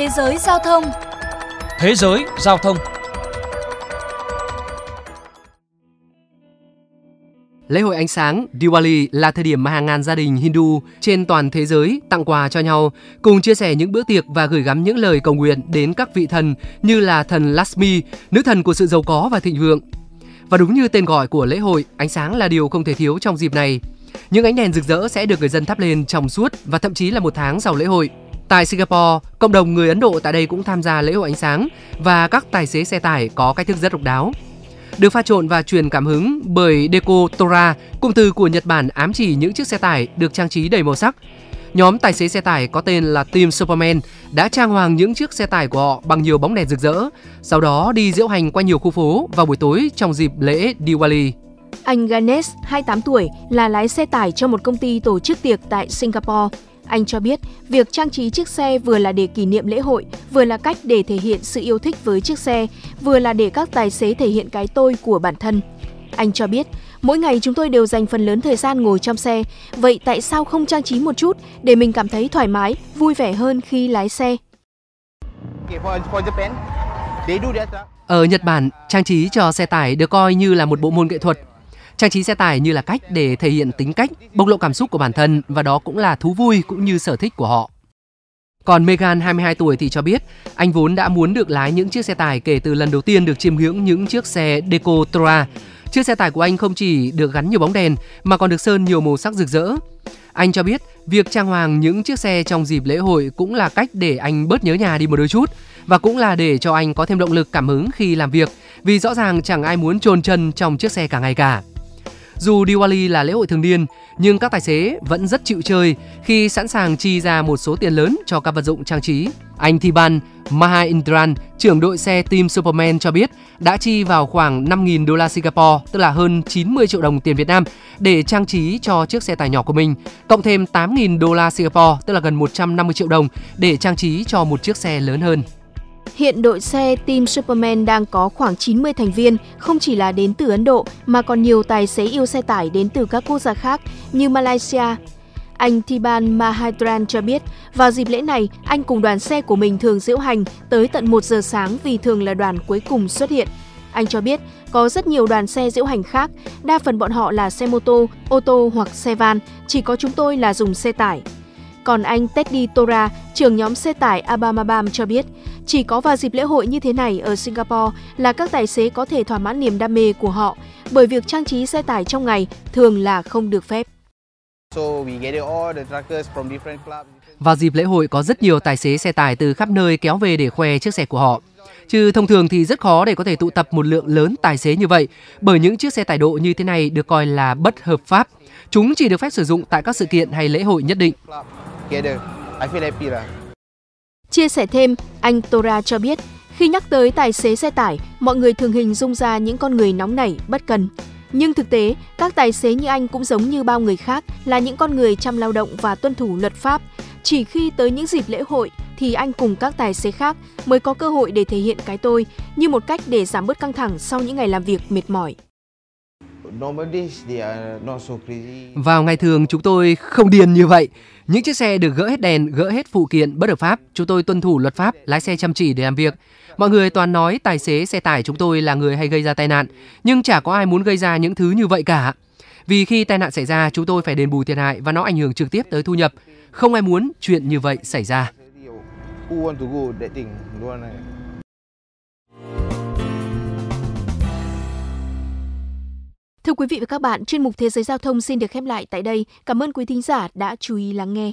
Thế giới giao thông Thế giới giao thông Lễ hội ánh sáng Diwali là thời điểm mà hàng ngàn gia đình Hindu trên toàn thế giới tặng quà cho nhau, cùng chia sẻ những bữa tiệc và gửi gắm những lời cầu nguyện đến các vị thần như là thần Lakshmi, nữ thần của sự giàu có và thịnh vượng. Và đúng như tên gọi của lễ hội, ánh sáng là điều không thể thiếu trong dịp này. Những ánh đèn rực rỡ sẽ được người dân thắp lên trong suốt và thậm chí là một tháng sau lễ hội. Tại Singapore, cộng đồng người Ấn Độ tại đây cũng tham gia lễ hội ánh sáng và các tài xế xe tải có cách thức rất độc đáo được pha trộn và truyền cảm hứng bởi Deco Tora, cụm từ của Nhật Bản ám chỉ những chiếc xe tải được trang trí đầy màu sắc. Nhóm tài xế xe tải có tên là Team Superman đã trang hoàng những chiếc xe tải của họ bằng nhiều bóng đèn rực rỡ, sau đó đi diễu hành qua nhiều khu phố vào buổi tối trong dịp lễ Diwali. Anh Ganesh, 28 tuổi, là lái xe tải cho một công ty tổ chức tiệc tại Singapore. Anh cho biết, việc trang trí chiếc xe vừa là để kỷ niệm lễ hội, vừa là cách để thể hiện sự yêu thích với chiếc xe, vừa là để các tài xế thể hiện cái tôi của bản thân. Anh cho biết, mỗi ngày chúng tôi đều dành phần lớn thời gian ngồi trong xe, vậy tại sao không trang trí một chút để mình cảm thấy thoải mái, vui vẻ hơn khi lái xe? Ở Nhật Bản, trang trí cho xe tải được coi như là một bộ môn nghệ thuật Trang trí xe tải như là cách để thể hiện tính cách, bộc lộ cảm xúc của bản thân và đó cũng là thú vui cũng như sở thích của họ. Còn Megan 22 tuổi thì cho biết anh vốn đã muốn được lái những chiếc xe tải kể từ lần đầu tiên được chiêm ngưỡng những chiếc xe Deco Tora. Chiếc xe tải của anh không chỉ được gắn nhiều bóng đèn mà còn được sơn nhiều màu sắc rực rỡ. Anh cho biết việc trang hoàng những chiếc xe trong dịp lễ hội cũng là cách để anh bớt nhớ nhà đi một đôi chút và cũng là để cho anh có thêm động lực cảm hứng khi làm việc vì rõ ràng chẳng ai muốn trồn chân trong chiếc xe cả ngày cả. Dù Diwali là lễ hội thường niên, nhưng các tài xế vẫn rất chịu chơi khi sẵn sàng chi ra một số tiền lớn cho các vật dụng trang trí. Anh Thiban Mahaindran, trưởng đội xe Team Superman cho biết đã chi vào khoảng 5.000 đô la Singapore, tức là hơn 90 triệu đồng tiền Việt Nam để trang trí cho chiếc xe tải nhỏ của mình, cộng thêm 8.000 đô la Singapore, tức là gần 150 triệu đồng để trang trí cho một chiếc xe lớn hơn. Hiện đội xe Team Superman đang có khoảng 90 thành viên, không chỉ là đến từ Ấn Độ mà còn nhiều tài xế yêu xe tải đến từ các quốc gia khác như Malaysia. Anh Thiban Mahadran cho biết, vào dịp lễ này, anh cùng đoàn xe của mình thường diễu hành tới tận 1 giờ sáng vì thường là đoàn cuối cùng xuất hiện. Anh cho biết có rất nhiều đoàn xe diễu hành khác, đa phần bọn họ là xe mô tô, ô tô hoặc xe van, chỉ có chúng tôi là dùng xe tải. Còn anh Teddy Tora, trưởng nhóm xe tải Abamabam cho biết, chỉ có vào dịp lễ hội như thế này ở Singapore là các tài xế có thể thỏa mãn niềm đam mê của họ, bởi việc trang trí xe tải trong ngày thường là không được phép. Vào dịp lễ hội có rất nhiều tài xế xe tải từ khắp nơi kéo về để khoe chiếc xe của họ. Chứ thông thường thì rất khó để có thể tụ tập một lượng lớn tài xế như vậy, bởi những chiếc xe tải độ như thế này được coi là bất hợp pháp. Chúng chỉ được phép sử dụng tại các sự kiện hay lễ hội nhất định. Chia sẻ thêm, anh Tora cho biết, khi nhắc tới tài xế xe tải, mọi người thường hình dung ra những con người nóng nảy, bất cần. Nhưng thực tế, các tài xế như anh cũng giống như bao người khác là những con người chăm lao động và tuân thủ luật pháp. Chỉ khi tới những dịp lễ hội thì anh cùng các tài xế khác mới có cơ hội để thể hiện cái tôi như một cách để giảm bớt căng thẳng sau những ngày làm việc mệt mỏi. Vào ngày thường chúng tôi không điên như vậy. Những chiếc xe được gỡ hết đèn, gỡ hết phụ kiện bất hợp pháp. Chúng tôi tuân thủ luật pháp, lái xe chăm chỉ để làm việc. Mọi người toàn nói tài xế xe tải chúng tôi là người hay gây ra tai nạn, nhưng chả có ai muốn gây ra những thứ như vậy cả. Vì khi tai nạn xảy ra, chúng tôi phải đền bù thiệt hại và nó ảnh hưởng trực tiếp tới thu nhập. Không ai muốn chuyện như vậy xảy ra. Thưa quý vị và các bạn, chuyên mục Thế giới giao thông xin được khép lại tại đây. Cảm ơn quý thính giả đã chú ý lắng nghe.